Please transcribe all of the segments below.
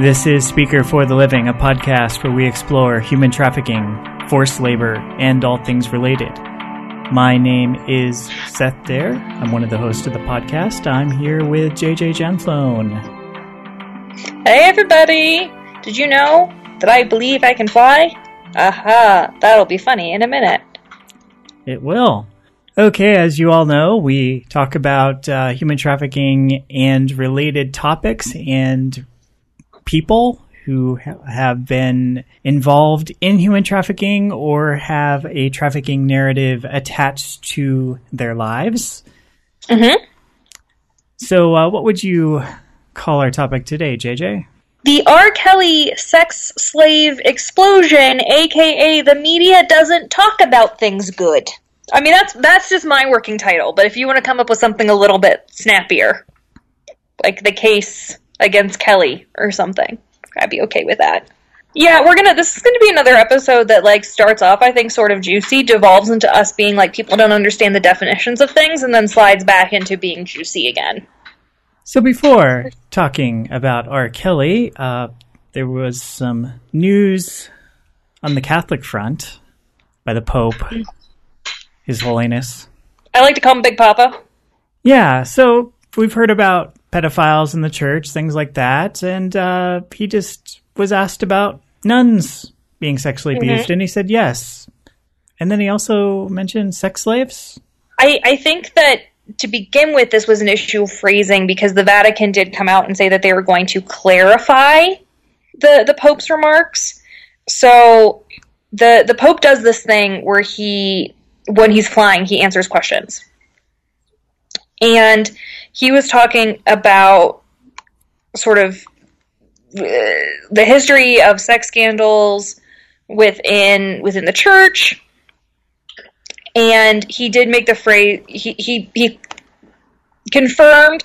This is Speaker for the Living, a podcast where we explore human trafficking, forced labor, and all things related. My name is Seth Dare. I'm one of the hosts of the podcast. I'm here with JJ Genflone. Hey, everybody! Did you know that I believe I can fly? Aha, that'll be funny in a minute. It will. Okay, as you all know, we talk about uh, human trafficking and related topics and people who ha- have been involved in human trafficking or have a trafficking narrative attached to their lives. Mm-hmm. So, uh, what would you call our topic today, JJ? The R. Kelly sex slave explosion, aka the media doesn't talk about things good. I mean, that's that's just my working title. But if you want to come up with something a little bit snappier, like the case against Kelly or something, I'd be okay with that. Yeah, we're gonna. This is gonna be another episode that like starts off, I think, sort of juicy, devolves into us being like people don't understand the definitions of things, and then slides back into being juicy again. So, before talking about R. Kelly, uh, there was some news on the Catholic front by the Pope, His Holiness. I like to call him Big Papa. Yeah, so we've heard about pedophiles in the church, things like that, and uh, he just was asked about nuns being sexually abused, and he said yes. And then he also mentioned sex slaves. I, I think that to begin with, this was an issue of phrasing because the Vatican did come out and say that they were going to clarify the the Pope's remarks. So the the Pope does this thing where he when he's flying, he answers questions. And he was talking about sort of uh, the history of sex scandals within within the church. And he did make the phrase he he, he confirmed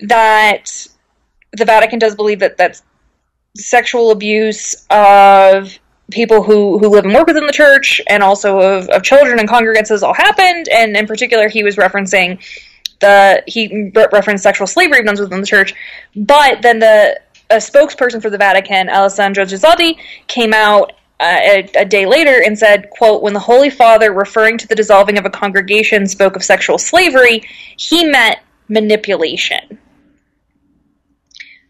that the Vatican does believe that that's sexual abuse of people who, who live and work within the church and also of, of children and congregants has all happened. And in particular he was referencing the he re- referenced sexual slavery done within the church but then the a spokesperson for the Vatican Alessandro Gisotti, came out uh, a, a, day later and said, quote, when the Holy Father, referring to the dissolving of a congregation, spoke of sexual slavery, he meant manipulation.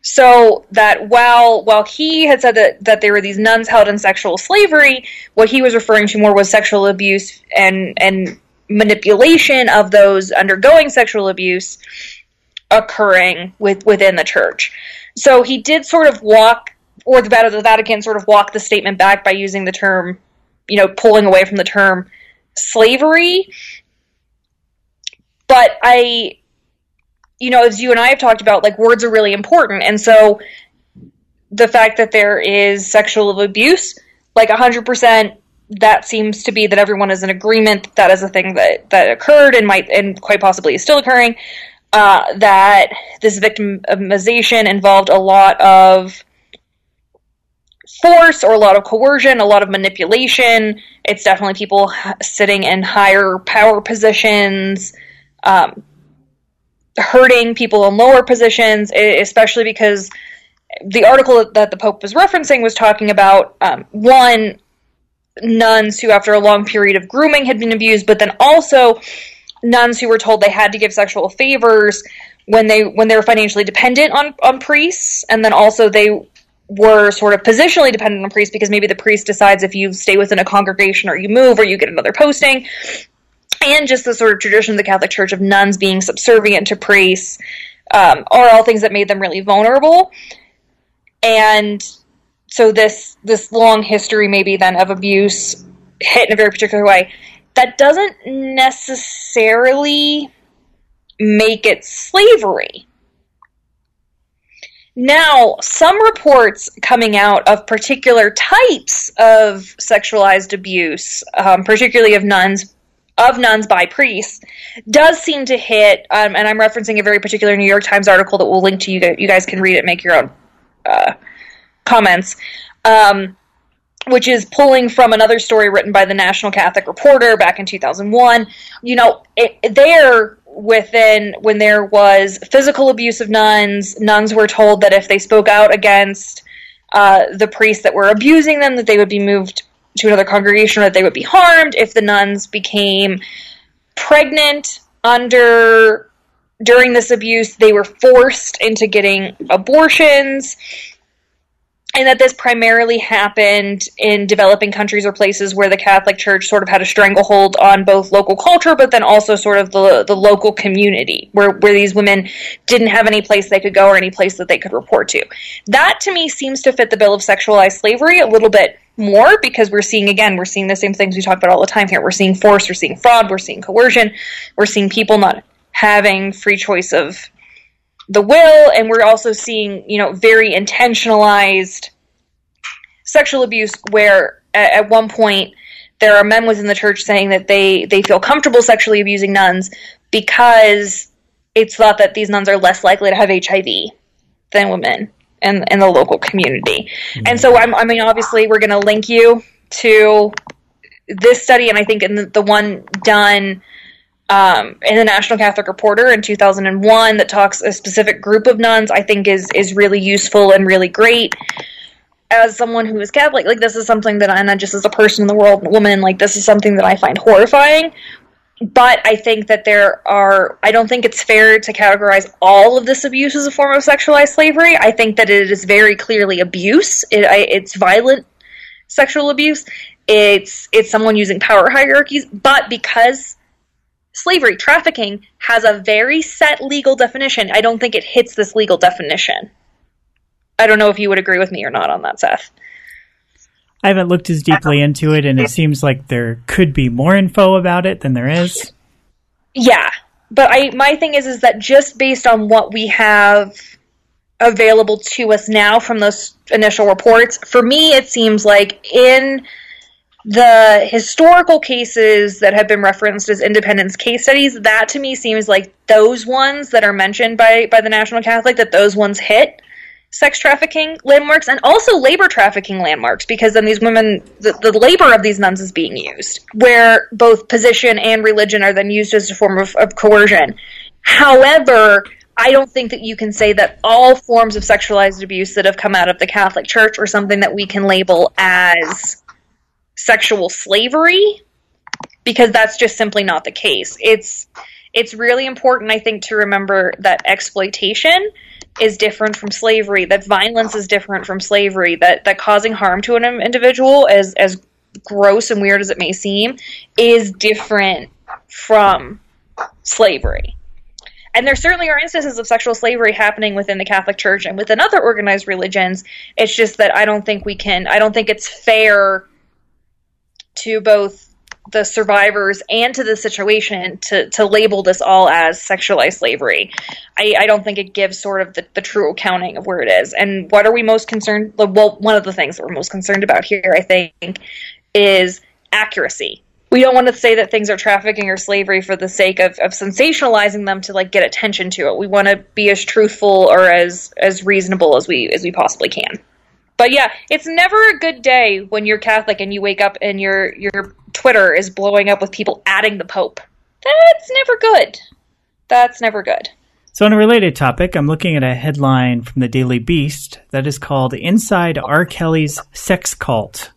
So that while while he had said that, that there were these nuns held in sexual slavery, what he was referring to more was sexual abuse and and manipulation of those undergoing sexual abuse occurring with within the church. So he did sort of walk or the, Vatican sort of walked the statement back by using the term, you know, pulling away from the term slavery. But I, you know, as you and I have talked about, like words are really important. And so the fact that there is sexual abuse, like 100%, that seems to be that everyone is in agreement that, that is a thing that, that occurred and might, and quite possibly is still occurring. Uh, that this victimization involved a lot of force or a lot of coercion, a lot of manipulation. It's definitely people sitting in higher power positions, um, hurting people in lower positions, especially because the article that the Pope was referencing was talking about um, one, nuns who, after a long period of grooming, had been abused, but then also nuns who were told they had to give sexual favors when they when they were financially dependent on on priests, and then also they were sort of positionally dependent on priests because maybe the priest decides if you stay within a congregation or you move or you get another posting. And just the sort of tradition of the Catholic Church of nuns being subservient to priests um, are all things that made them really vulnerable. And so this this long history maybe then of abuse hit in a very particular way that doesn't necessarily make it slavery now, some reports coming out of particular types of sexualized abuse, um, particularly of nuns, of nuns by priests, does seem to hit. Um, and I'm referencing a very particular New York Times article that we'll link to you. You guys can read it, make your own uh, comments. Um, which is pulling from another story written by the National Catholic Reporter back in 2001. You know, it, there within when there was physical abuse of nuns, nuns were told that if they spoke out against uh, the priests that were abusing them, that they would be moved to another congregation or that they would be harmed. If the nuns became pregnant under during this abuse, they were forced into getting abortions and that this primarily happened in developing countries or places where the Catholic Church sort of had a stranglehold on both local culture, but then also sort of the the local community, where where these women didn't have any place they could go or any place that they could report to. That to me seems to fit the bill of sexualized slavery a little bit more because we're seeing again we're seeing the same things we talk about all the time here. We're seeing force, we're seeing fraud, we're seeing coercion, we're seeing people not having free choice of the will, and we're also seeing, you know, very intentionalized sexual abuse where at, at one point there are men within the church saying that they, they feel comfortable sexually abusing nuns because it's thought that these nuns are less likely to have HIV than women in, in the local community. Mm-hmm. And so, I'm, I mean, obviously, we're going to link you to this study, and I think in the, the one done um, in the National Catholic Reporter in 2001 that talks a specific group of nuns, I think is is really useful and really great. As someone who is Catholic, like this is something that I'm just as a person in the world, woman, like this is something that I find horrifying. But I think that there are, I don't think it's fair to categorize all of this abuse as a form of sexualized slavery. I think that it is very clearly abuse. It, I, it's violent sexual abuse. It's it's someone using power hierarchies, but because slavery, trafficking, has a very set legal definition. I don't think it hits this legal definition. I don't know if you would agree with me or not on that, Seth. I haven't looked as deeply into it, and it seems like there could be more info about it than there is. Yeah, but I my thing is is that just based on what we have available to us now from those initial reports, for me it seems like in the historical cases that have been referenced as independence case studies that to me seems like those ones that are mentioned by by the national catholic that those ones hit sex trafficking landmarks and also labor trafficking landmarks because then these women the, the labor of these nuns is being used where both position and religion are then used as a form of, of coercion. However I don't think that you can say that all forms of sexualized abuse that have come out of the Catholic Church are something that we can label as sexual slavery because that's just simply not the case. It's it's really important I think to remember that exploitation is different from slavery, that violence is different from slavery, that that causing harm to an individual as as gross and weird as it may seem is different from slavery. And there certainly are instances of sexual slavery happening within the Catholic Church and within other organized religions. It's just that I don't think we can I don't think it's fair to both the survivors and to the situation to, to label this all as sexualized slavery. I, I don't think it gives sort of the, the true accounting of where it is. And what are we most concerned? Well, one of the things that we're most concerned about here, I think, is accuracy. We don't want to say that things are trafficking or slavery for the sake of, of sensationalizing them to like get attention to it. We want to be as truthful or as as reasonable as we as we possibly can. But yeah, it's never a good day when you're Catholic and you wake up and your your Twitter is blowing up with people adding the Pope. That's never good. That's never good. So, on a related topic, I'm looking at a headline from the Daily Beast that is called Inside R. Kelly's Sex Cult.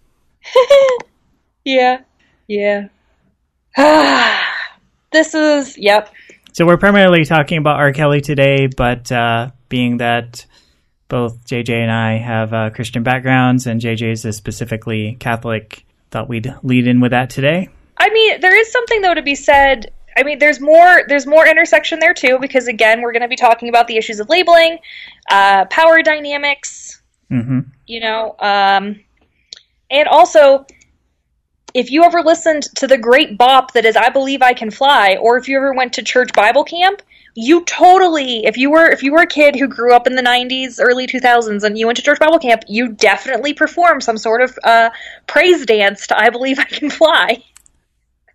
yeah. Yeah. this is, yep. So, we're primarily talking about R. Kelly today, but uh, being that both JJ and I have uh, Christian backgrounds, and JJ is specifically Catholic. Thought we'd lead in with that today. I mean, there is something though to be said. I mean, there's more there's more intersection there too, because again, we're going to be talking about the issues of labeling, uh, power dynamics. Mm-hmm. You know, um, and also if you ever listened to the great bop that is I Believe I Can Fly, or if you ever went to church Bible camp, you totally if you were if you were a kid who grew up in the 90s early 2000s and you went to church bible camp you definitely performed some sort of uh, praise dance to i believe i can fly.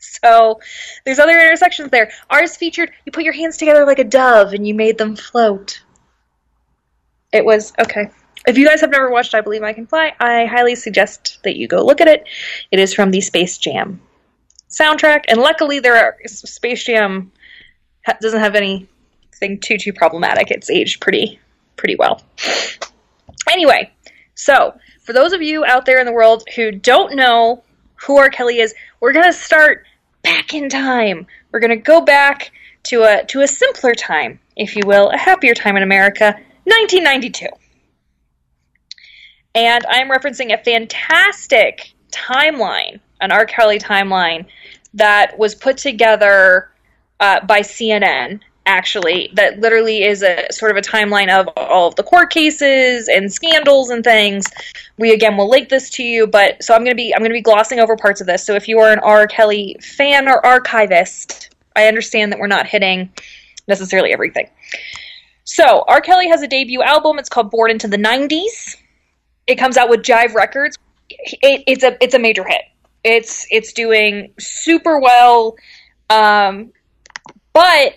So there's other intersections there. Ours featured you put your hands together like a dove and you made them float. It was okay. If you guys have never watched i believe i can fly i highly suggest that you go look at it. It is from the space jam soundtrack and luckily there are space jam doesn't have anything too too problematic. It's aged pretty pretty well. Anyway, so for those of you out there in the world who don't know who R. Kelly is, we're gonna start back in time. We're gonna go back to a to a simpler time, if you will, a happier time in America, 1992. And I'm referencing a fantastic timeline, an R. Kelly timeline that was put together uh, by CNN actually that literally is a sort of a timeline of all of the court cases and scandals and things. We again will link this to you but so i'm going to be i'm going to be glossing over parts of this. So if you are an r. Kelly fan or archivist i understand that we're not hitting necessarily everything. So r. Kelly has a debut album. It's called born into the 90s it comes out with jive records. It, it's a it's a major hit. It's it's doing super well. Um, but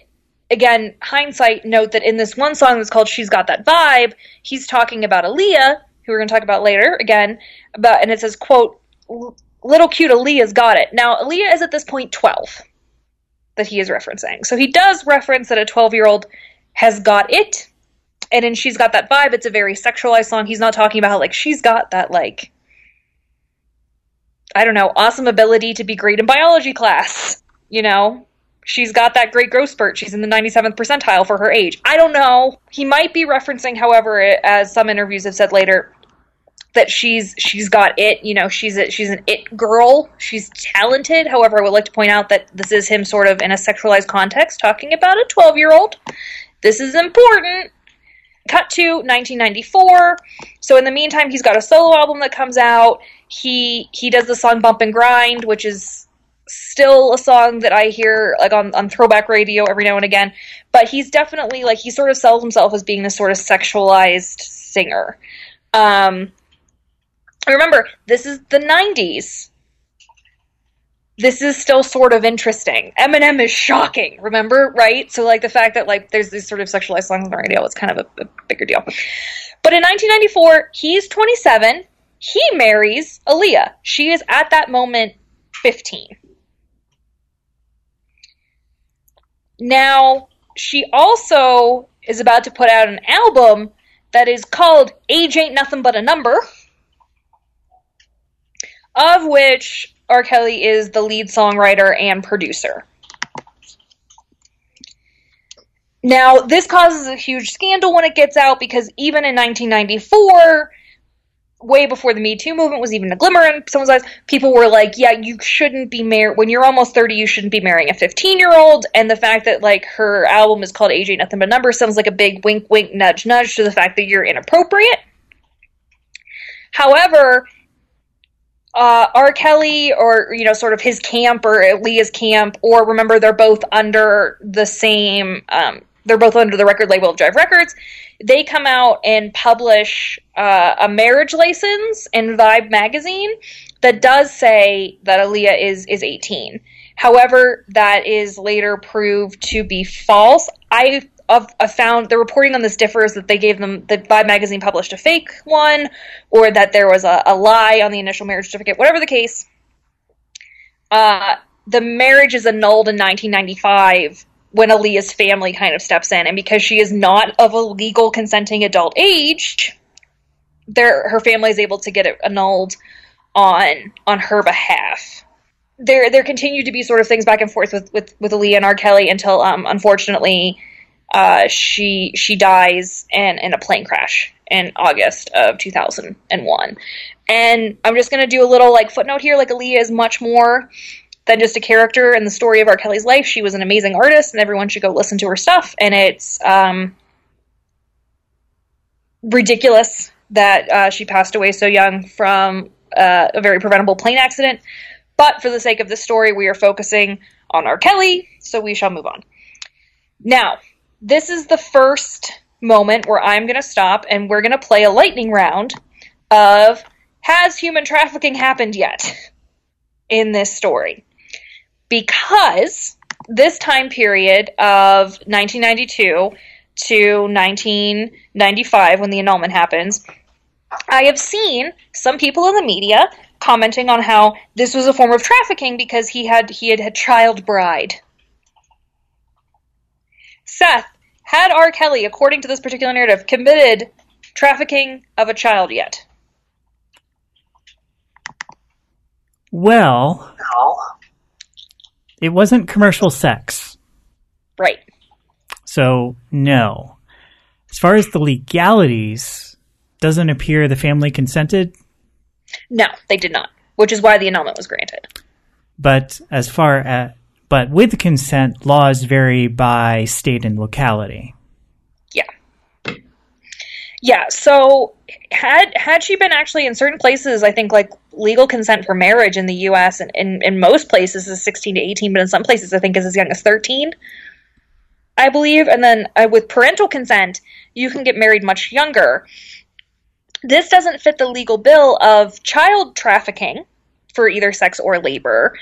again, hindsight, note that in this one song that's called She's Got That Vibe, he's talking about Aaliyah, who we're going to talk about later, again, about, and it says, quote, little cute Aaliyah's got it. Now, Aaliyah is at this point 12 that he is referencing. So he does reference that a 12 year old has got it, and in She's Got That Vibe, it's a very sexualized song. He's not talking about, like, she's got that, like, I don't know, awesome ability to be great in biology class, you know? She's got that great growth spurt. She's in the 97th percentile for her age. I don't know. He might be referencing, however, as some interviews have said later, that she's she's got it. You know, she's a, she's an it girl. She's talented. However, I would like to point out that this is him sort of in a sexualized context talking about a 12 year old. This is important. Cut to 1994. So in the meantime, he's got a solo album that comes out. He he does the song "Bump and Grind," which is still a song that I hear like on, on throwback radio every now and again. But he's definitely like he sort of sells himself as being this sort of sexualized singer. Um, remember, this is the '90s. This is still sort of interesting. Eminem is shocking. Remember, right? So like the fact that like there's these sort of sexualized songs on the radio is kind of a, a bigger deal. But in 1994, he's 27. He marries Aaliyah. She is at that moment 15. Now, she also is about to put out an album that is called Age Ain't Nothing But a Number, of which R. Kelly is the lead songwriter and producer. Now, this causes a huge scandal when it gets out because even in 1994, way before the Me Too movement was even a glimmer in someone's eyes, people were like, yeah, you shouldn't be married. When you're almost 30, you shouldn't be marrying a 15 year old. And the fact that, like, her album is called Age Ain't Nothing But Number sounds like a big wink, wink, nudge, nudge to the fact that you're inappropriate. However, uh, R. Kelly or, you know, sort of his camp or Aaliyah's camp, or remember, they're both under the same, um, they're both under the record label of Jive Records they come out and publish uh, a marriage license in Vibe magazine that does say that Aaliyah is is 18. However, that is later proved to be false. I have found the reporting on this differs that they gave them the Vibe magazine published a fake one, or that there was a, a lie on the initial marriage certificate. Whatever the case, uh, the marriage is annulled in 1995 when Aaliyah's family kind of steps in, and because she is not of a legal consenting adult age, there her family is able to get it annulled on on her behalf. There there continue to be sort of things back and forth with with, with Aaliyah and R. Kelly until um, unfortunately uh, she she dies in in a plane crash in August of 2001. And I'm just going to do a little like footnote here like Aaliyah is much more than just a character in the story of R. Kelly's life. She was an amazing artist, and everyone should go listen to her stuff. And it's um, ridiculous that uh, she passed away so young from uh, a very preventable plane accident. But for the sake of the story, we are focusing on R. Kelly, so we shall move on. Now, this is the first moment where I'm going to stop and we're going to play a lightning round of Has human trafficking happened yet? in this story because this time period of 1992 to 1995 when the annulment happens i have seen some people in the media commenting on how this was a form of trafficking because he had he had a child bride Seth, had R. Kelly, according to this particular narrative, committed trafficking of a child yet? Well, it wasn't commercial sex. Right. So, no. As far as the legalities, doesn't appear the family consented. No, they did not, which is why the annulment was granted. But as far as but with consent, laws vary by state and locality. Yeah. Yeah, so had had she been actually in certain places, I think like legal consent for marriage in the US and in, in most places is 16 to 18, but in some places I think is as young as 13. I believe, and then uh, with parental consent, you can get married much younger. This doesn't fit the legal bill of child trafficking for either sex or labor,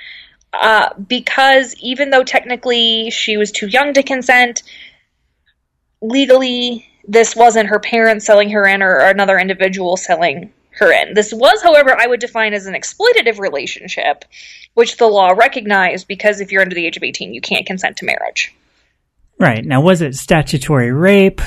uh, because even though technically she was too young to consent, legally this wasn't her parents selling her in or, or another individual selling her in. This was, however, I would define as an exploitative relationship, which the law recognized because if you're under the age of 18, you can't consent to marriage. Right. Now, was it statutory rape?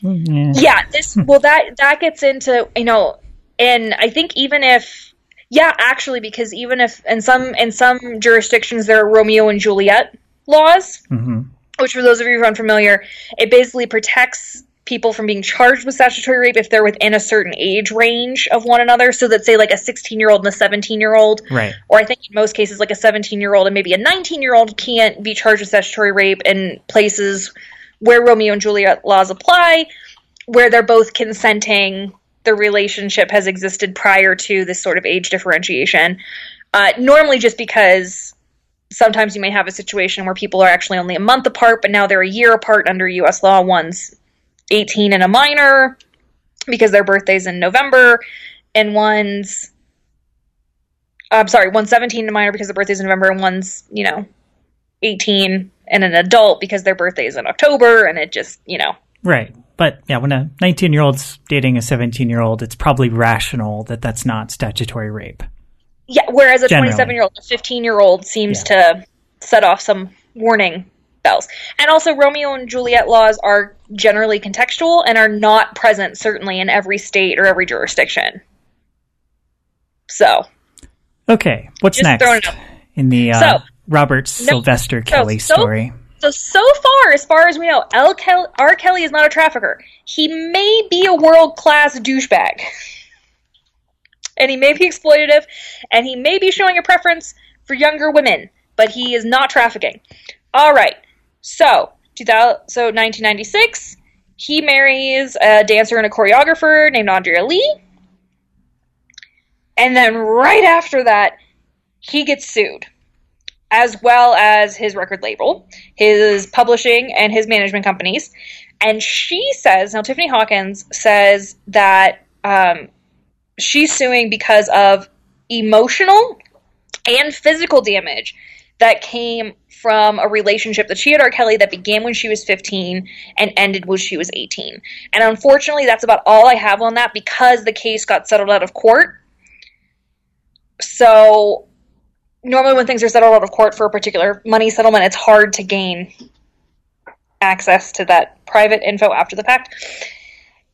Yeah. yeah, this well that that gets into, you know, and I think even if yeah, actually because even if in some in some jurisdictions there are Romeo and Juliet laws, hmm which for those of you who are unfamiliar, it basically protects people from being charged with statutory rape if they're within a certain age range of one another. So that say like a 16 year old and a 17 year old, Right. or I think in most cases like a 17 year old and maybe a 19 year old can't be charged with statutory rape in places where Romeo and Juliet laws apply, where they're both consenting. The relationship has existed prior to this sort of age differentiation. Uh, normally, just because sometimes you may have a situation where people are actually only a month apart, but now they're a year apart under U.S. law. One's 18 and a minor because their birthday's in November, and one's I'm sorry, one's 17 and a minor because their birthday's in November, and one's you know 18 and an adult because their birthday is in October, and it just you know Right. But yeah, when a 19 year old's dating a 17 year old, it's probably rational that that's not statutory rape. Yeah. Whereas a Generally. 27 year old, a 15 year old seems to set off some warning bells. And also, Romeo and Juliet laws are generally contextual and are not present certainly in every state or every jurisdiction. So Okay, what's next in the uh, So- Robert Sylvester Kelly story? So so far, as far as we know, L. Kel- R. Kelly is not a trafficker. He may be a world class douchebag, and he may be exploitative, and he may be showing a preference for younger women, but he is not trafficking. All right, so 2000, so 1996, he marries a dancer and a choreographer named Andrea Lee, and then right after that, he gets sued as well as his record label, his publishing, and his management companies. And she says, now Tiffany Hawkins says that um, she's suing because of emotional and physical damage that came from a relationship that she had R. Kelly that began when she was 15 and ended when she was 18. And unfortunately, that's about all I have on that because the case got settled out of court. So normally when things are settled out of court for a particular money settlement, it's hard to gain access to that private info after the fact.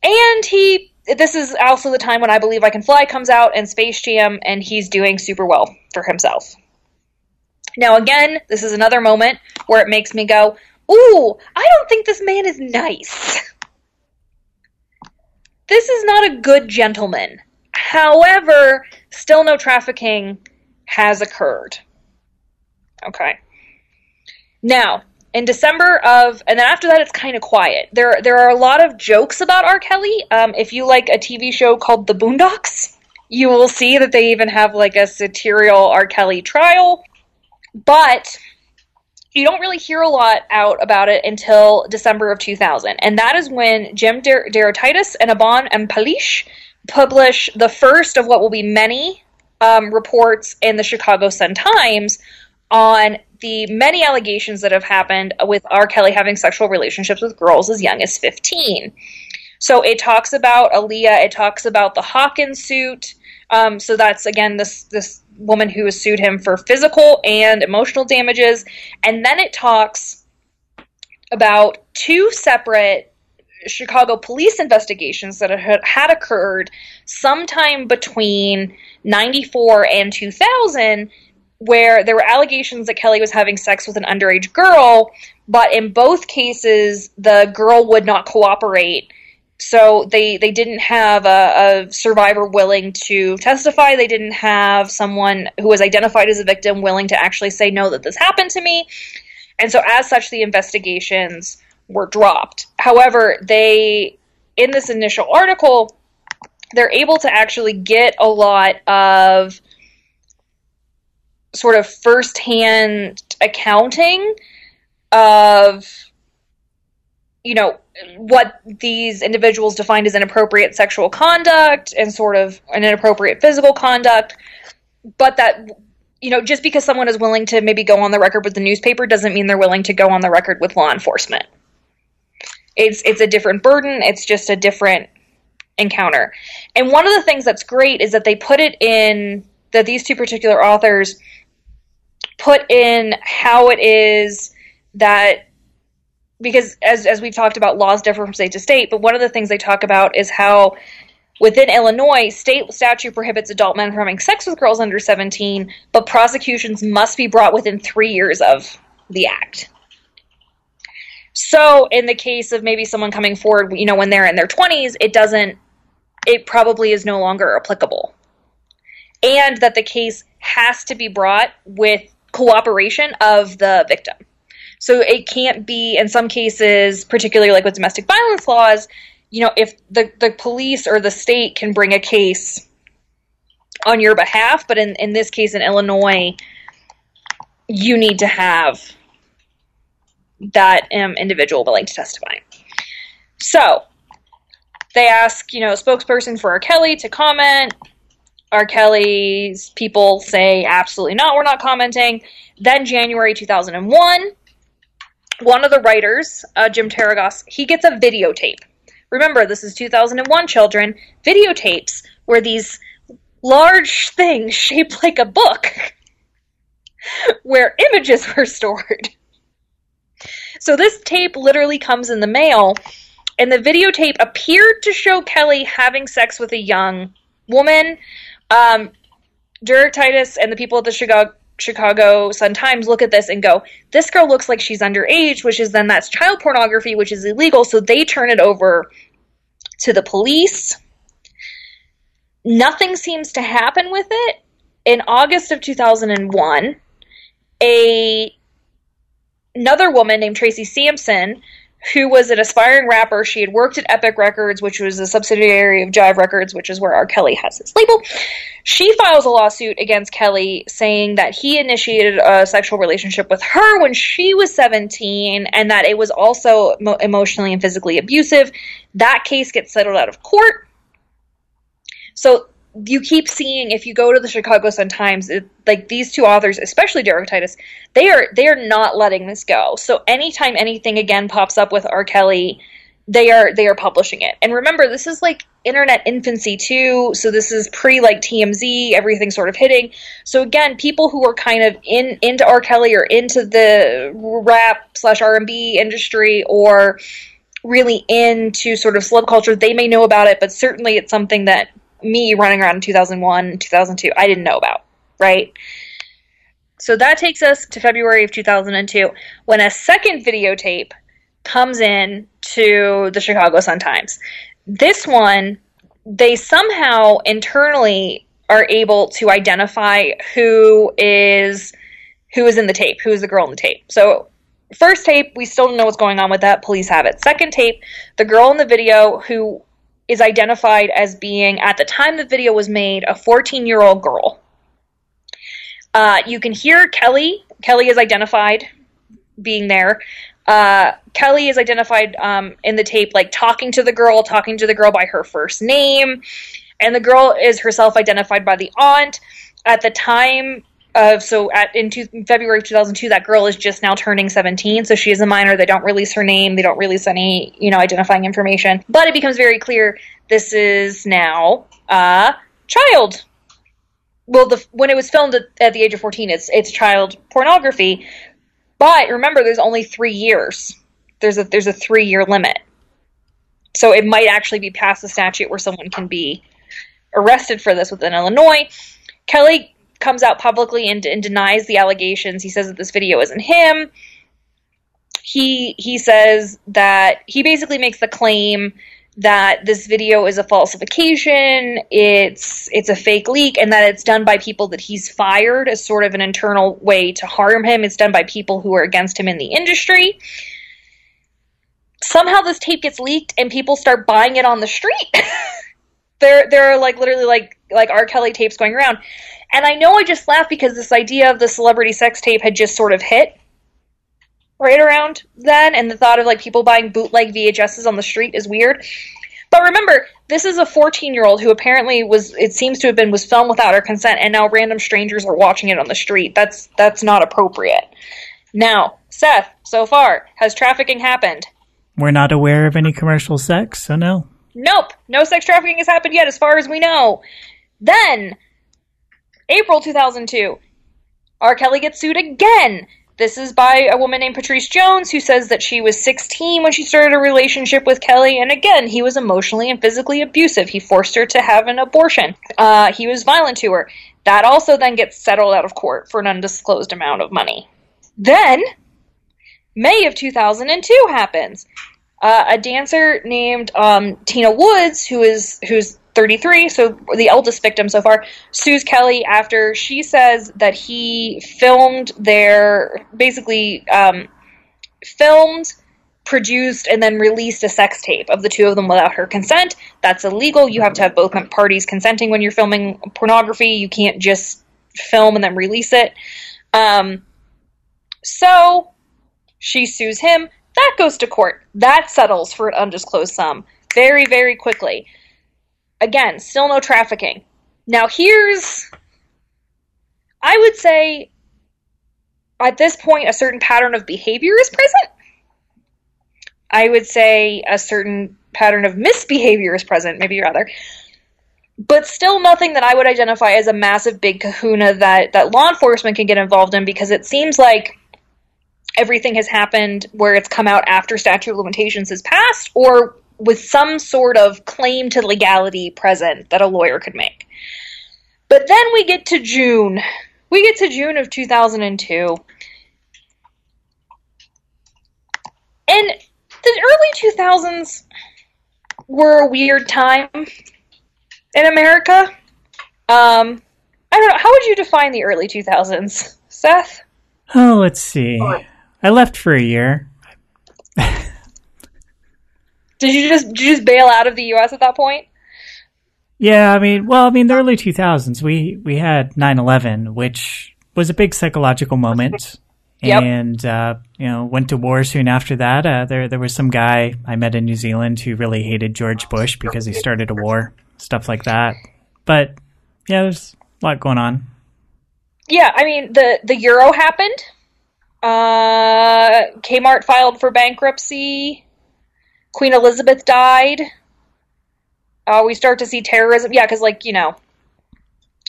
And he, this is also the time when I Believe I Can Fly comes out and Space Jam, and he's doing super well for himself. Now, again, this is another moment where it makes me go, Ooh, I don't think this man is nice. This is not a good gentleman. However, still no trafficking has occurred. Okay. Now, in December of, and then after that, it's kind of quiet. There, there are a lot of jokes about R. Kelly. Um, if you like a TV show called The Boondocks, you will see that they even have like a satirical R. Kelly trial. But you don't really hear a lot out about it until December of 2000, and that is when Jim Der- DeRogatis and Abdon and Pallasch publish the first of what will be many um, reports in the Chicago Sun Times on the many allegations that have happened with R. Kelly having sexual relationships with girls as young as 15. So it talks about Aaliyah, it talks about the Hawkins suit. Um, so that's again this this woman who has sued him for physical and emotional damages, and then it talks about two separate Chicago police investigations that had, had occurred sometime between 94 and 2000 where there were allegations that Kelly was having sex with an underage girl, but in both cases the girl would not cooperate. So they they didn't have a, a survivor willing to testify. They didn't have someone who was identified as a victim willing to actually say no that this happened to me. And so as such the investigations were dropped. However, they in this initial article they're able to actually get a lot of sort of firsthand accounting of you know what these individuals defined as inappropriate sexual conduct and sort of an inappropriate physical conduct. But that you know just because someone is willing to maybe go on the record with the newspaper doesn't mean they're willing to go on the record with law enforcement. It's it's a different burden. It's just a different encounter. And one of the things that's great is that they put it in that these two particular authors put in how it is that because as as we've talked about laws differ from state to state but one of the things they talk about is how within Illinois state statute prohibits adult men from having sex with girls under 17 but prosecutions must be brought within 3 years of the act. So in the case of maybe someone coming forward you know when they're in their 20s it doesn't it probably is no longer applicable. And that the case has to be brought with cooperation of the victim. So it can't be, in some cases, particularly like with domestic violence laws, you know, if the, the police or the state can bring a case on your behalf, but in, in this case in Illinois, you need to have that um, individual willing to testify. So they ask, you know, spokesperson for R. Kelly to comment. R. Kelly's people say, absolutely not, we're not commenting. Then, January 2001, one of the writers, uh, Jim DeRogatis, he gets a videotape. Remember, this is 2001, children. Videotapes were these large things shaped like a book where images were stored. So, this tape literally comes in the mail, and the videotape appeared to show Kelly having sex with a young woman um, Titus and the people at the Chicago Chicago Sun Times look at this and go, this girl looks like she's underage, which is then that's child pornography, which is illegal. So they turn it over to the police. Nothing seems to happen with it. In August of 2001, a another woman named Tracy Sampson who was an aspiring rapper. She had worked at Epic Records, which was a subsidiary of Jive Records, which is where R. Kelly has his label. She files a lawsuit against Kelly saying that he initiated a sexual relationship with her when she was 17 and that it was also mo- emotionally and physically abusive. That case gets settled out of court. So you keep seeing if you go to the Chicago Sun Times, like these two authors, especially DeRogatis, they are they are not letting this go. So anytime anything again pops up with R. Kelly, they are they are publishing it. And remember, this is like internet infancy too. So this is pre like TMZ, everything sort of hitting. So again, people who are kind of in into R. Kelly or into the rap slash R and B industry or really into sort of celeb culture, they may know about it, but certainly it's something that me running around in 2001, 2002, I didn't know about, right? So that takes us to February of 2002 when a second videotape comes in to the Chicago Sun-Times. This one, they somehow internally are able to identify who is who is in the tape, who is the girl in the tape. So first tape, we still don't know what's going on with that. Police have it. Second tape, the girl in the video who is identified as being, at the time the video was made, a 14 year old girl. Uh, you can hear Kelly. Kelly is identified being there. Uh, Kelly is identified um, in the tape, like talking to the girl, talking to the girl by her first name. And the girl is herself identified by the aunt. At the time uh, so at in, two, February of 2002, that girl is just now turning 17, so she is a minor. They don't release her name. They don't release any, you know, identifying information. But it becomes very clear this is now a child. Well, the, when it was filmed at, at the age of 14, it's it's child pornography. But remember, there's only three years there's a there's a three year limit. So it might actually be past the statute where someone can be arrested for this within Illinois. Kelly comes out publicly and, and denies the allegations. He says that this video isn't him. He he says that he basically makes the claim that this video is a falsification, it's it's a fake leak, and that it's done by people that he's fired as sort of an internal way to harm him. It's done by people who are against him in the industry. Somehow this tape gets leaked and people start buying it on the street. there there are like literally like like R. Kelly tapes going around. And I know I just laughed because this idea of the celebrity sex tape had just sort of hit right around then, and the thought of like people buying bootleg VHSs on the street is weird. But remember, this is a 14 year old who apparently was, it seems to have been, was filmed without her consent, and now random strangers are watching it on the street. That's that's not appropriate. Now, Seth, so far, has trafficking happened? We're not aware of any commercial sex, so no. Nope, no sex trafficking has happened yet, as far as we know. Then, April 2002, R. Kelly gets sued again this is by a woman named Patrice Jones who says that she was 16 when she started a relationship with Kelly, and again, he was emotionally and physically abusive. He forced her to have an abortion. Uh, he was violent to her. That also then gets settled out of court for an undisclosed amount of money. Then, May of 2002 happens. Uh, a dancer named um, Tina Woods, who is who's 33, so the eldest victim so far, sues Kelly after she says that he filmed their, basically, um, filmed, produced, and then released a sex tape of the two of them without her consent. That's illegal. You have to have both parties consenting when you're filming pornography. You can't just film and then release it. Um, so she sues him. That goes to court. That settles for an undisclosed sum very, very quickly. Again, still no trafficking. Now, here's. I would say at this point, a certain pattern of behavior is present. I would say a certain pattern of misbehavior is present, maybe rather. But still nothing that I would identify as a massive big kahuna that, that law enforcement can get involved in because it seems like everything has happened where it's come out after statute of limitations has passed or with some sort of claim to legality present that a lawyer could make. But then we get to June. We get to June of 2002. And the early 2000s were a weird time in America. Um, I don't know. How would you define the early 2000s, Seth? Oh, let's see. I left for a year. Did you just did you just bail out of the U.S. at that point? Yeah, I mean, well, I mean, the early 2000s, we we had 9/11, which was a big psychological moment. Yep. And uh, you know, went to war soon after that. Uh, there, there was some guy I met in New Zealand who really hated George Bush because he started a war, stuff like that. But yeah, there's a lot going on. Yeah, I mean, the the euro happened. Uh, Kmart filed for bankruptcy. Queen Elizabeth died. Uh, we start to see terrorism. Yeah, because, like, you know,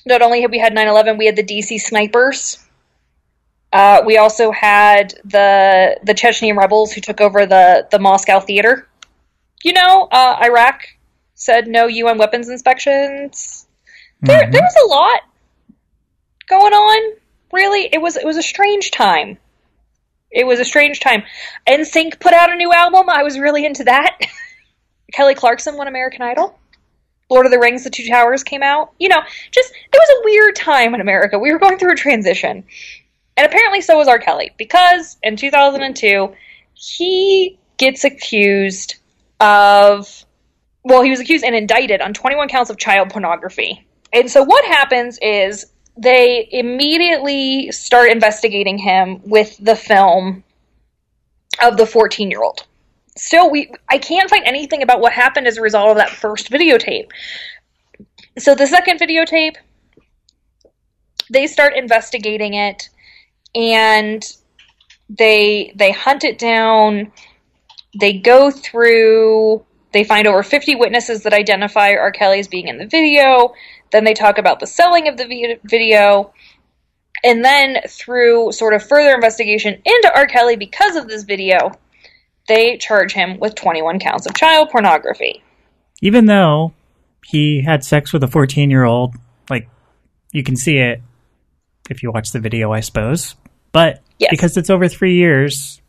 not only have we had 9 11, we had the DC snipers. Uh, we also had the the Chechnyan rebels who took over the, the Moscow theater. You know, uh, Iraq said no UN weapons inspections. There, mm-hmm. there was a lot going on. Really, it was it was a strange time. It was a strange time. NSYNC put out a new album. I was really into that. Kelly Clarkson won American Idol. Lord of the Rings, The Two Towers came out. You know, just it was a weird time in America. We were going through a transition. And apparently so was R. Kelly, because in 2002, he gets accused of, well, he was accused and indicted on 21 counts of child pornography. And so what happens is they immediately start investigating him with the film of the 14 year old. Still, we I can't find anything about what happened as a result of that first videotape. So the second videotape, they start investigating it, and they they hunt it down. They go through. They find over 50 witnesses that identify R. Kelly as being in the video. Then they talk about the selling of the video. And then through sort of further investigation into R. Kelly because of this video, they charge him with 21 counts of child pornography. Even though he had sex with a 14 year old, like, you can see it if you watch the video, I suppose. But Yes. because it's over three years,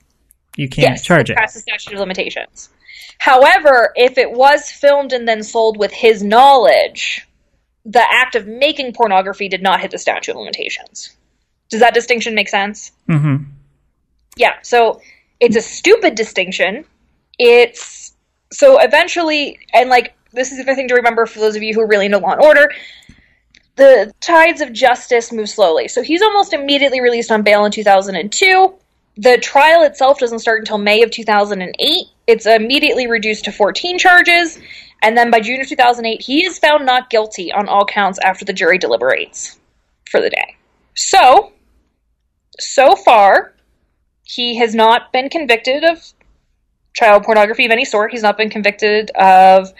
you can't yes, charge it. past the statute of limitations. However, if it was filmed and then sold with his knowledge, the act of making pornography did not hit the statute of limitations. Does that distinction make sense? hmm Yeah, so it's a stupid distinction. It's so eventually, and like this is the thing to remember for those of you who are really into Law and Order. The tides of justice move slowly. So he's almost immediately released on bail in 2002. The trial itself doesn't start until May of 2008. It's immediately reduced to 14 charges. And then by June of 2008, he is found not guilty on all counts after the jury deliberates for the day. So, so far, he has not been convicted of child pornography of any sort. He's not been convicted of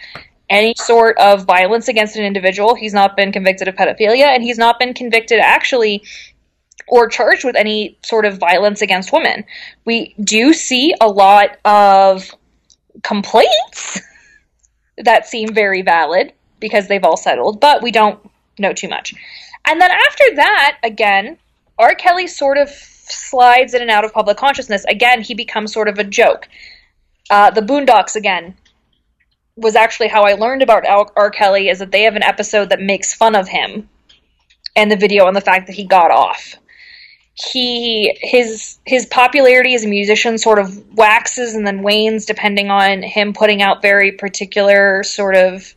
any sort of violence against an individual. He's not been convicted of pedophilia, and he's not been convicted actually or charged with any sort of violence against women. We do see a lot of complaints that seem very valid because they've all settled, but we don't know too much. And then after that, again, R. Kelly sort of slides in and out of public consciousness. Again, he becomes sort of a joke. Uh, the Boondocks, again, was actually how I learned about R. Kelly, is that they have an episode that makes fun of him and the video and the fact that he got off. He his his popularity as a musician sort of waxes and then wanes depending on him putting out very particular sort of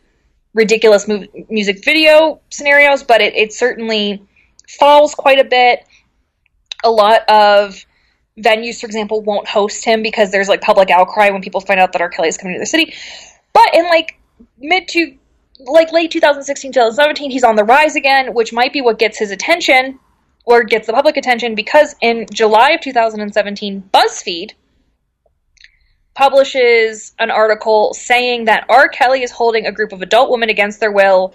ridiculous mu- music video scenarios, but it, it certainly falls quite a bit. A lot of venues, for example, won't host him because there's like public outcry when people find out that R. Kelly is coming to the city. But in like mid to like late 2016, 2017, he's on the rise again, which might be what gets his attention or gets the public attention because in July of 2017, BuzzFeed publishes an article saying that R. Kelly is holding a group of adult women against their will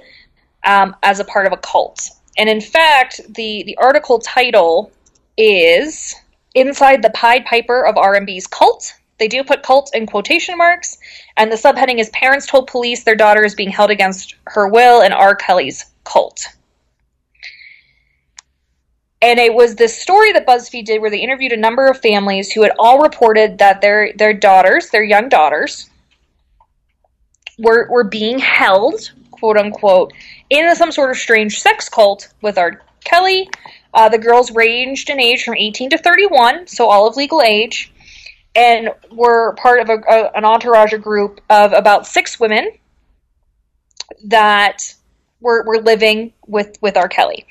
um, as a part of a cult. And in fact, the, the article title is Inside the Pied Piper of R&B's Cult. They do put cult in quotation marks, and the subheading is Parents told police their daughter is being held against her will in R. Kelly's cult. And it was this story that BuzzFeed did where they interviewed a number of families who had all reported that their their daughters, their young daughters, were were being held, quote unquote, in some sort of strange sex cult with R. Kelly. Uh, the girls ranged in age from 18 to 31, so all of legal age, and were part of a, a, an entourage group of about six women that were, were living with, with R. Kelly.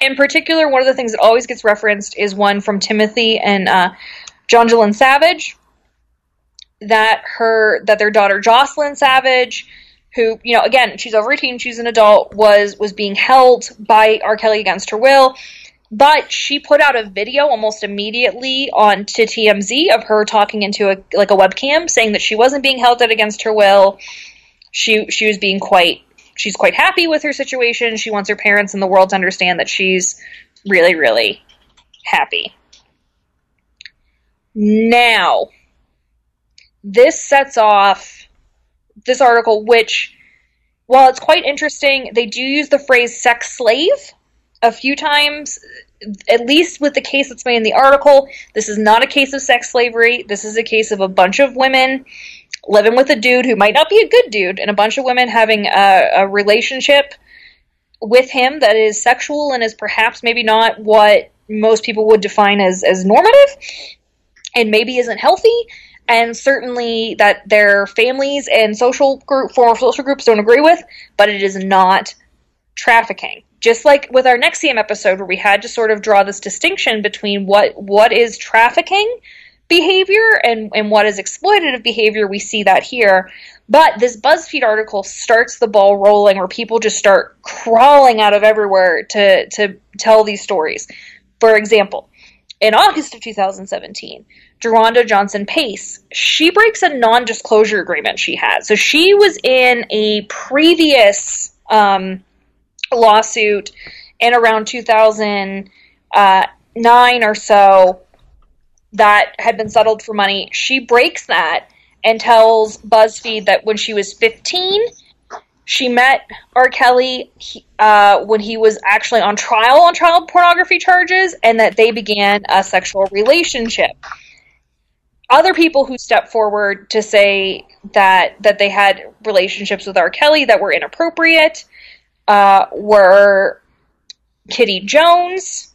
In particular, one of the things that always gets referenced is one from Timothy and uh, Jonjelyn Savage. That her that their daughter Jocelyn Savage, who you know again she's over eighteen, she's an adult, was was being held by R. Kelly against her will. But she put out a video almost immediately on to TMZ of her talking into a like a webcam, saying that she wasn't being held at against her will. She she was being quite she's quite happy with her situation. She wants her parents and the world to understand that she's really, really happy. Now, this sets off this article, which, while it's quite interesting, they do use the phrase sex slave a few times, at least with the case that's made in the article. This is not a case of sex slavery. This is a case of a bunch of women living with a dude who might not be a good dude, and a bunch of women having a, a relationship with him that is sexual and is perhaps maybe not what most people would define as, as normative and maybe isn't healthy. And certainly that their families and social group former social groups don't agree with but it is not trafficking. Just like with our NXIVM episode where we had to sort of draw this distinction between what what is trafficking behavior and, and what is exploitative behavior, we see that here. But this BuzzFeed article starts the ball rolling where people just start crawling out of everywhere to, to tell these stories. For example, in August of 2017, Jerhonda Johnson Pace, she breaks a non disclosure agreement she had. So she was in a previous um, lawsuit in around 2009 or so that had been settled for money. She breaks that and tells BuzzFeed that when she was 15, she met R. Kelly uh, when he was actually on trial on child pornography charges, and that they began a sexual relationship. Other people who stepped forward to say that that they had relationships with R. Kelly that were inappropriate uh, were Kitti Jones,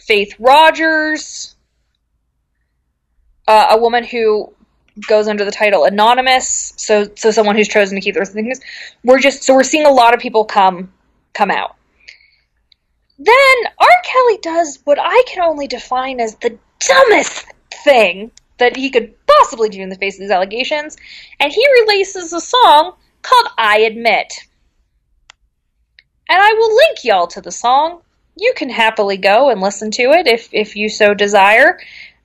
Faith Rogers, uh, a woman who goes under the title anonymous so so someone who's chosen to keep their things. We're just so we're seeing a lot of people come come out. Then r. Kelly does what i can only define as the dumbest thing that he could possibly do in the face of these allegations and he releases a song called i admit. And i will link y'all to the song you can happily go and listen to it if if you so desire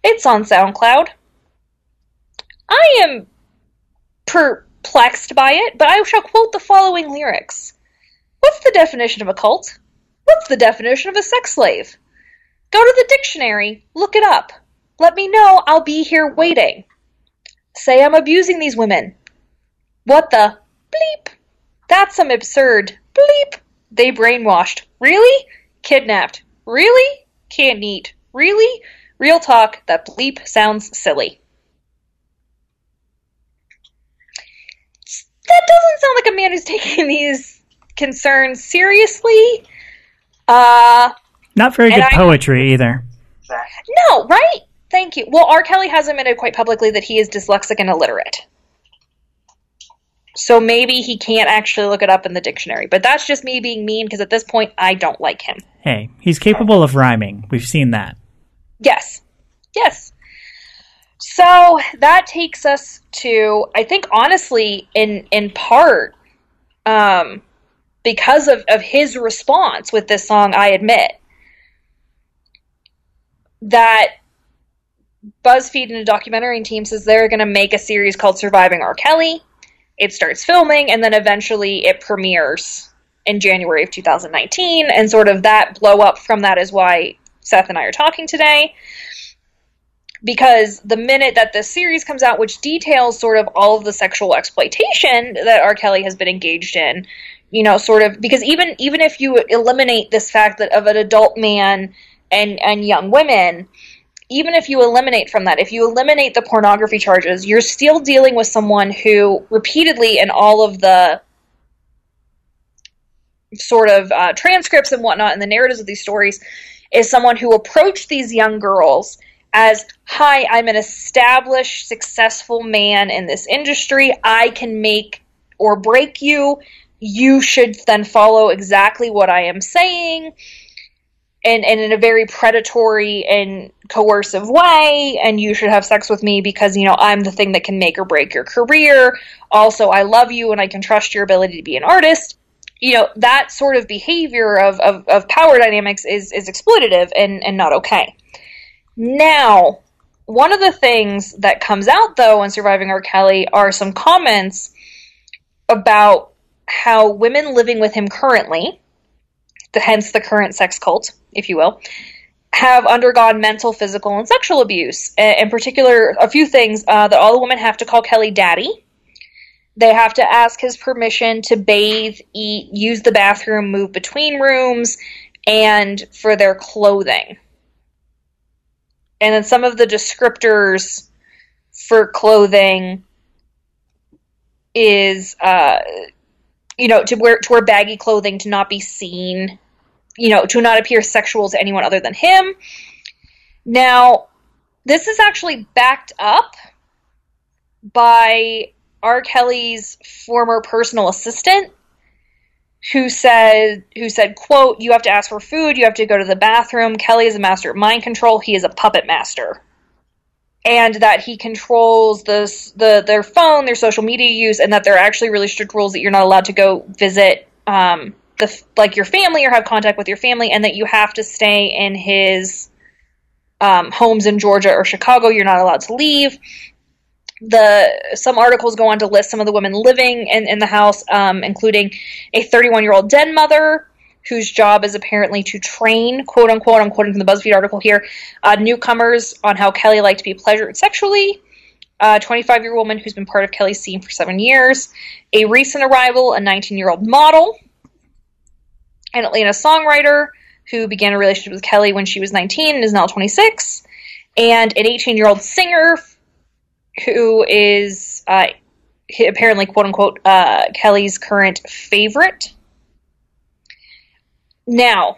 it's on soundcloud I am perplexed by it, but I shall quote the following lyrics. What's the definition of a cult? What's the definition of a sex slave? Go to the dictionary, look it up. Let me know, I'll be here waiting. Say I'm abusing these women. What the bleep? That's some absurd bleep. They brainwashed. Really? Kidnapped. Really? Can't eat. Really? Real talk, that bleep sounds silly. that doesn't sound like a man who's taking these concerns seriously. Uh, Not very good I, poetry either. No, right? Thank you. Well, R. Kelly has admitted quite publicly that he is dyslexic and illiterate. So maybe he can't actually look it up in the dictionary. But that's just me being mean because at this point I don't like him. Hey, he's capable of rhyming. We've seen that. Yes. Yes. So that takes us to, I think, honestly, in in part, um, because of of his response with this song, I admit that BuzzFeed and a documentary team says they're going to make a series called Surviving R. Kelly. It starts filming, and then eventually it premieres in January of 2019, and sort of that blow up from that is why Seth and I are talking today because the minute that this series comes out, which details sort of all of the sexual exploitation that R. Kelly has been engaged in, you know, sort of because even even if you eliminate this fact that of an adult man and and young women, even if you eliminate from that, if you eliminate the pornography charges, you're still dealing with someone who repeatedly in all of the sort of uh, transcripts and whatnot and the narratives of these stories is someone who approached these young girls as hi i'm an established successful man in this industry. I can make or break you. You should then follow exactly what i am saying and, and in a very predatory and coercive way and you should have sex with me because you know i'm the thing that can make or break your career. Also i love you and i can trust your ability to be an artist you know that sort of behavior of, of, of power dynamics is is exploitative and, and not okay now, one of the things that comes out though in Surviving R. Kelly are some comments about how women living with him currently, the, hence the current sex cult, if you will, have undergone mental, physical, and sexual abuse. In particular, a few things uh, that all the women have to call Kelly daddy. They have to ask his permission to bathe, eat, use the bathroom, move between rooms, and for their clothing. And then some of the descriptors for clothing is uh, you know to wear to wear baggy clothing to not be seen you know to not appear sexual to anyone other than him. Now this is actually backed up by r. Kelly's former personal assistant who said who said quote you have to ask for food. You have to go to the bathroom. Kelly is a master of mind control. He is a puppet master. And that he controls the, the their phone their social media use and that there are actually really strict rules that you're not allowed to go visit um, the like your family or have contact with your family and that you have to stay in his um, homes in georgia or chicago. You're not allowed to leave the some articles go on to list some of the women living in, in the house, um, including a 31 year old den mother whose job is apparently to train, quote unquote, I'm quoting from the BuzzFeed article here, uh, newcomers on how Kelly liked to be pleasured sexually. A 25 year old woman who's been part of Kelly's scene for seven years. A recent arrival, a 19 year old model. An Atlanta songwriter who began a relationship with Kelly when she was 19 and is now 26. And an 18 year old singer who is uh, apparently, quote unquote, uh, Kelly's current favorite. Now,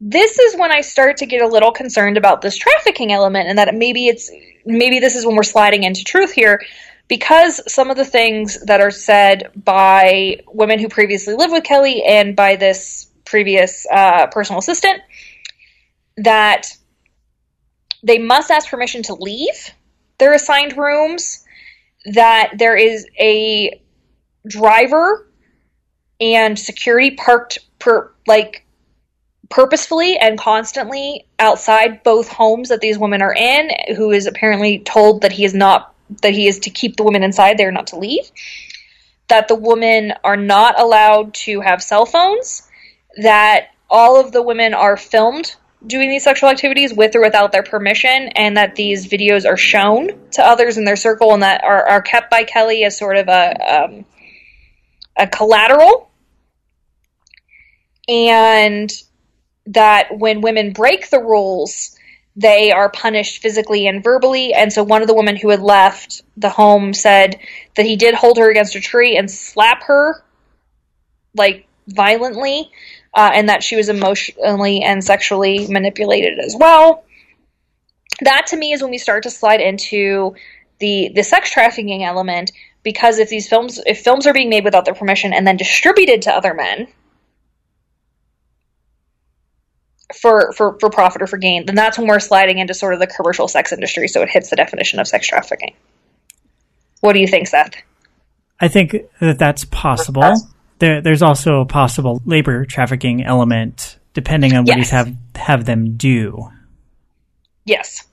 this is when I start to get a little concerned about this trafficking element and that maybe it's maybe this is when we're sliding into truth here because some of the things that are said by women who previously lived with Kelly and by this previous uh, personal assistant that they must ask permission to leave their assigned rooms, that there is a driver and security parked per like purposefully and constantly outside both homes that these women are in who is apparently told that he is not that he is to keep the women inside they're not to leave that the women are not allowed to have cell phones that all of the women are filmed doing these sexual activities with or without their permission and that these videos are shown to others in their circle and that are, are kept by kelly as sort of a um, a collateral and that when women break the rules, they are punished physically and verbally. And so one of the women who had left the home said that he did hold her against a tree and slap her, like violently, uh, and that she was emotionally and sexually manipulated as well. That to me is when we start to slide into the the sex trafficking element because if these films if films are being made without their permission and then distributed to other men for, for, for profit or for gain, then that's when we're sliding into sort of the commercial sex industry. So it hits the definition of sex trafficking. What do you think, Seth? I think that that's possible. There, there's also a possible labor trafficking element, depending on what yes. you have have them do. Yes.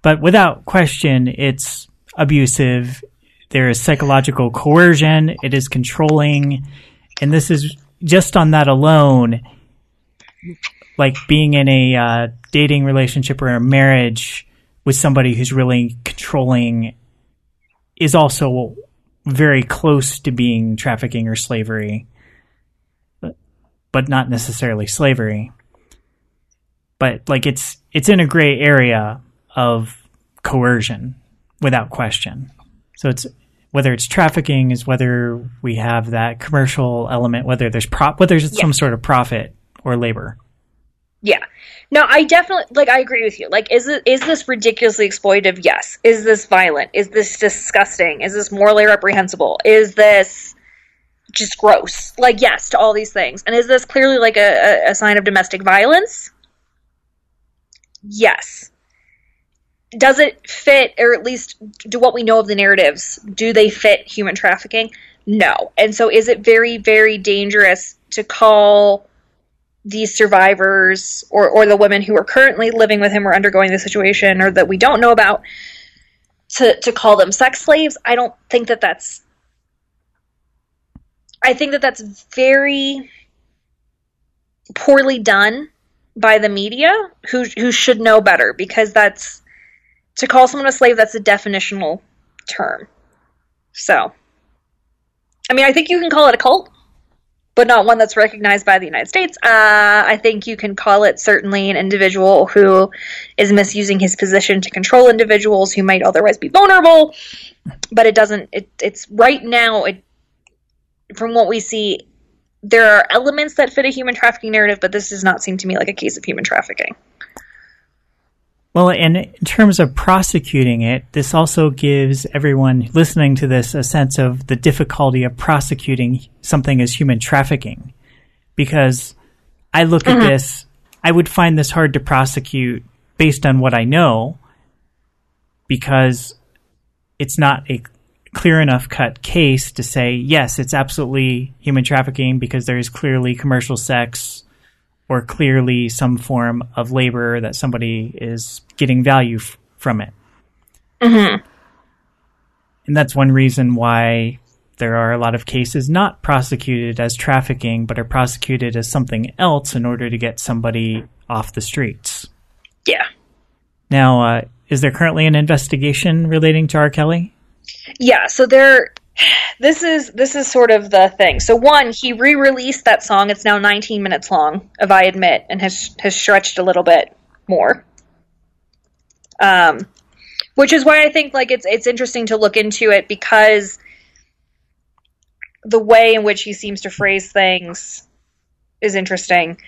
But without question, it's abusive. There is psychological coercion. It is controlling, and this is just on that alone like being in a uh, dating relationship or a marriage with somebody who's really controlling is also very close to being trafficking or slavery, but, but not necessarily slavery. But like it's it's in a gray area of coercion without question. So it's whether it's trafficking is whether we have that commercial element, whether there's prop, whether there's yeah. some sort of profit or labor. Yeah. No, I definitely like I agree with you. Like is it is this ridiculously exploitative? Yes. Is this violent? Is this disgusting? Is this morally reprehensible? Is this just gross? Like yes to all these things. And is this clearly like a, a, a sign of domestic violence? Yes. Does it fit or at least do what we know of the narratives? Do they fit human trafficking? No. And so is it very very dangerous to call these survivors or, or the women who are currently living with him or undergoing the situation or that we don't know about to, to call them sex slaves i don't think that that's i think that that's very poorly done by the media who who should know better because that's to call someone a slave that's a definitional term. So i mean i think you can call it a cult but not one that's recognized by the United States. Uh, I think you can call it certainly an individual who is misusing his position to control individuals who might otherwise be vulnerable. But it doesn't. It, it's right now. It from what we see, there are elements that fit a human trafficking narrative, but this does not seem to me like a case of human trafficking. Well, and in terms of prosecuting it, this also gives everyone listening to this a sense of the difficulty of prosecuting something as human trafficking. Because I look mm-hmm. at this, I would find this hard to prosecute based on what I know, because it's not a clear enough cut case to say, yes, it's absolutely human trafficking because there is clearly commercial sex or clearly some form of labor that somebody is getting value f- from it. Mm-hmm. And that's one reason why there are a lot of cases not prosecuted as trafficking, but are prosecuted as something else in order to get somebody off the streets. Yeah. Now, uh, is there currently an investigation relating to R. Kelly? Yeah, so there this is this is sort of the thing. So one, he re-released that song. It's now 19 minutes long, if I admit, and has has stretched a little bit more. Um, which is why I think like it's it's interesting to look into it because the way in which he seems to phrase things is interesting.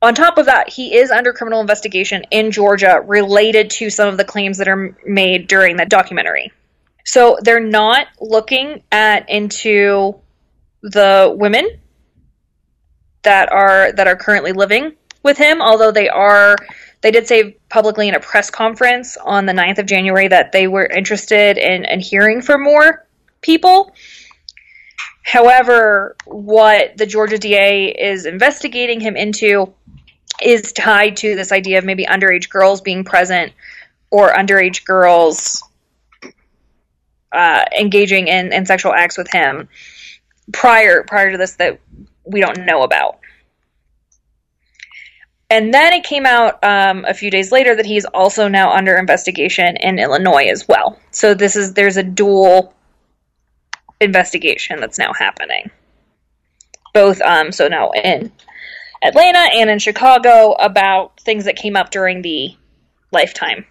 On top of that, he is under criminal investigation in Georgia related to some of the claims that are made during that documentary. So they're not looking at into the women that are that are currently living with him, although they are they did say publicly in a press conference on the 9th of January that they were interested in, in hearing from more people. However, what the Georgia DA is investigating him into is tied to this idea of maybe underage girls being present or underage girls uh, engaging in, in sexual acts with him prior prior to this that we don't know about. And then it came out um, a few days later that he's also now under investigation in Illinois as well. So this is there's a dual investigation that's now happening. Both um, so now in Atlanta and in Chicago about things that came up during the Lifetime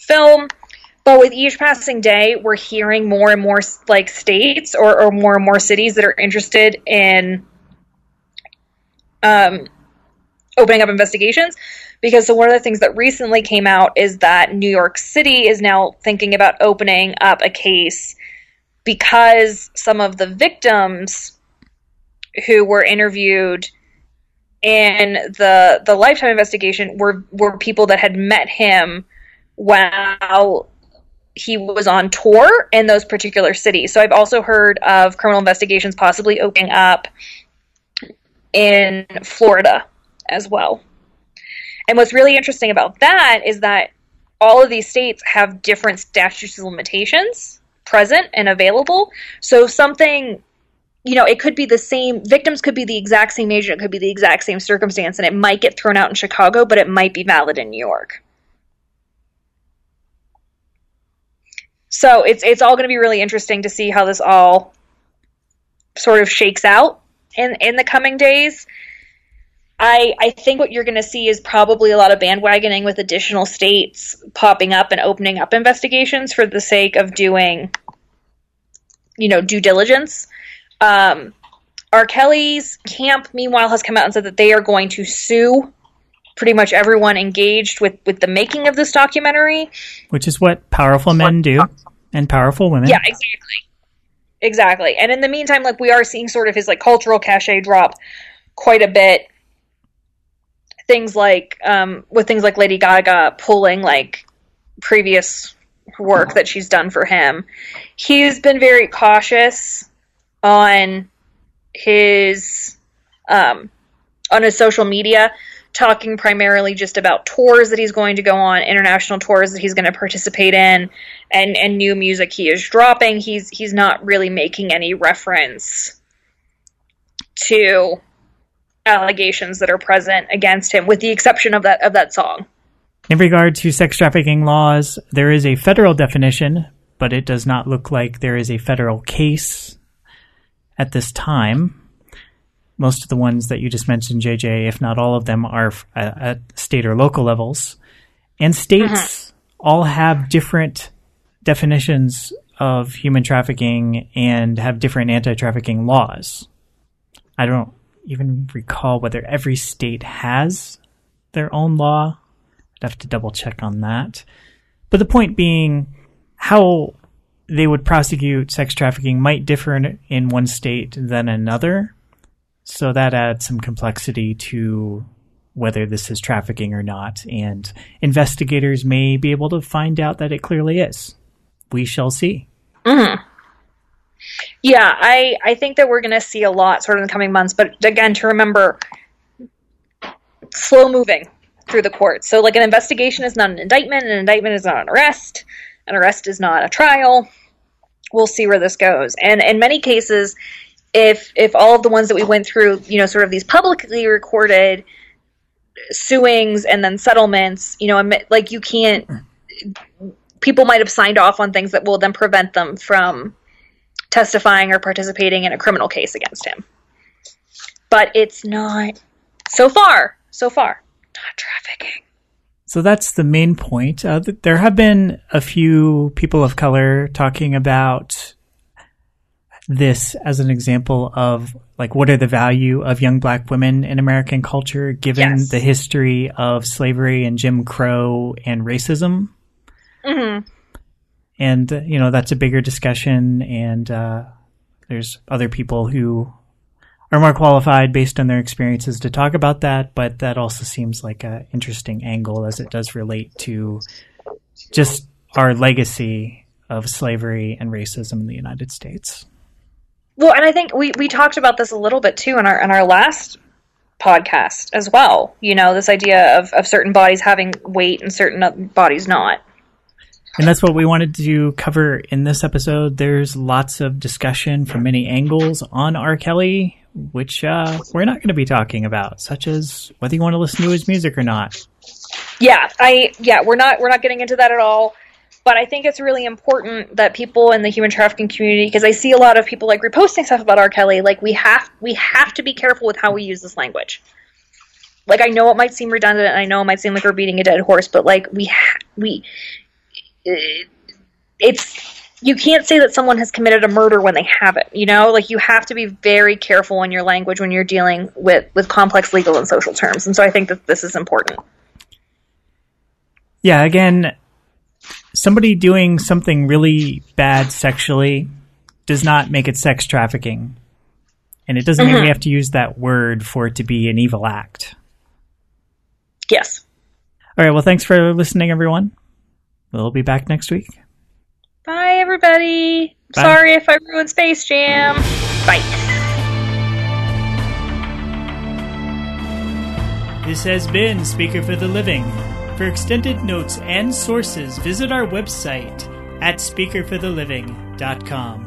film but with each passing day, we're hearing more and more like states or, or more and more cities that are interested in um, opening up investigations. Because so one of the things that recently came out is that New York City is now thinking about opening up a case because some of the victims who were interviewed in the the lifetime investigation were were people that had met him while he was on tour in those particular cities. So I've also heard of criminal investigations possibly opening up in Florida as well. And what's really interesting about that is that all of these states have different statutes limitations present and available. So something you know, it could be the same victims could be the exact same age, it could be the exact same circumstance, and it might get thrown out in Chicago, but it might be valid in New York. So it's it's all going to be really interesting to see how this all sort of shakes out in in the coming days. I I think what you're going to see is probably a lot of bandwagoning with additional states popping up and opening up investigations for the sake of doing you know due diligence. Um, R. Kelly's camp, meanwhile, has come out and said that they are going to sue pretty much everyone engaged with with the making of this documentary. Which is what powerful men do and powerful women. Yeah exactly. Exactly. And in the meantime like we are seeing sort of his like cultural cachet drop quite a bit. Things like um with things like lady gaga pulling like previous work that she's done for him. He's been very cautious on his um on his social media talking primarily just about tours that he's going to go on, international tours that he's going to participate in, and and new music he is dropping. He's he's not really making any reference to allegations that are present against him, with the exception of that of that song. In regard to sex trafficking laws, there is a federal definition, but it does not look like there is a federal case at this time most of the ones that you just mentioned, JJ, if not all of them, are at state or local levels. And states mm-hmm. all have different definitions of human trafficking and have different anti trafficking laws. I don't even recall whether every state has their own law. I'd have to double check on that. But the point being, how they would prosecute sex trafficking might differ in one state than another. So that adds some complexity to whether this is trafficking or not, and investigators may be able to find out that it clearly is. We shall see. Mm-hmm. Yeah, I, I think that we're going to see a lot sort of in the coming months, but again, to remember, slow moving through the courts. So, like, an investigation is not an indictment, an indictment is not an arrest, an arrest is not a trial. we'll see where this goes. And in many cases, if if all of the ones that we went through, you know, sort of these publicly recorded suings and then settlements, you know, like you can't people might have signed off on things that will then prevent them from testifying or participating in a criminal case against him. But it's not so far, so far, not trafficking. So that's the main point. Uh, there have been a few people of color talking about this as an example of like what are the value of young black women in American culture given yes. the history of slavery and Jim Crow and racism. Mm-hmm. And uh, you know that's a bigger discussion, and uh, there's other people who are more qualified based on their experiences to talk about that. But that also seems like an interesting angle as it does relate to just our legacy of slavery and racism in the United States. Well, and I think we, we talked about this a little bit too in our in our last podcast as well. You know, this idea of, of certain bodies having weight and certain bodies not. And that's what we wanted to cover in this episode. There's lots of discussion from many angles on R. Kelly, which uh, we're not going to be talking about, such as whether you want to listen to his music or not. Yeah, I yeah, we're not we're not getting into that at all. But I think it's really important that people in the human trafficking community, because I see a lot of people like reposting stuff about R. Kelly, like we have we have to be careful with how we use this language. Like I know it might seem redundant, and I know it might seem like we're beating a dead horse, but like we ha- we eh, it's you can't say that someone has committed a murder when they haven't you know like you have to be very careful in your language when you're dealing with with complex legal and social terms and so i think that this is important yeah again somebody doing something really bad sexually does not make it sex trafficking and it doesn't mm-hmm. mean we have to use that word for it to be an evil act yes all right well thanks for listening everyone We'll be back next week. Bye, everybody. Bye. Sorry if I ruined Space Jam. Bye. This has been Speaker for the Living. For extended notes and sources, visit our website at speakerfortheliving.com.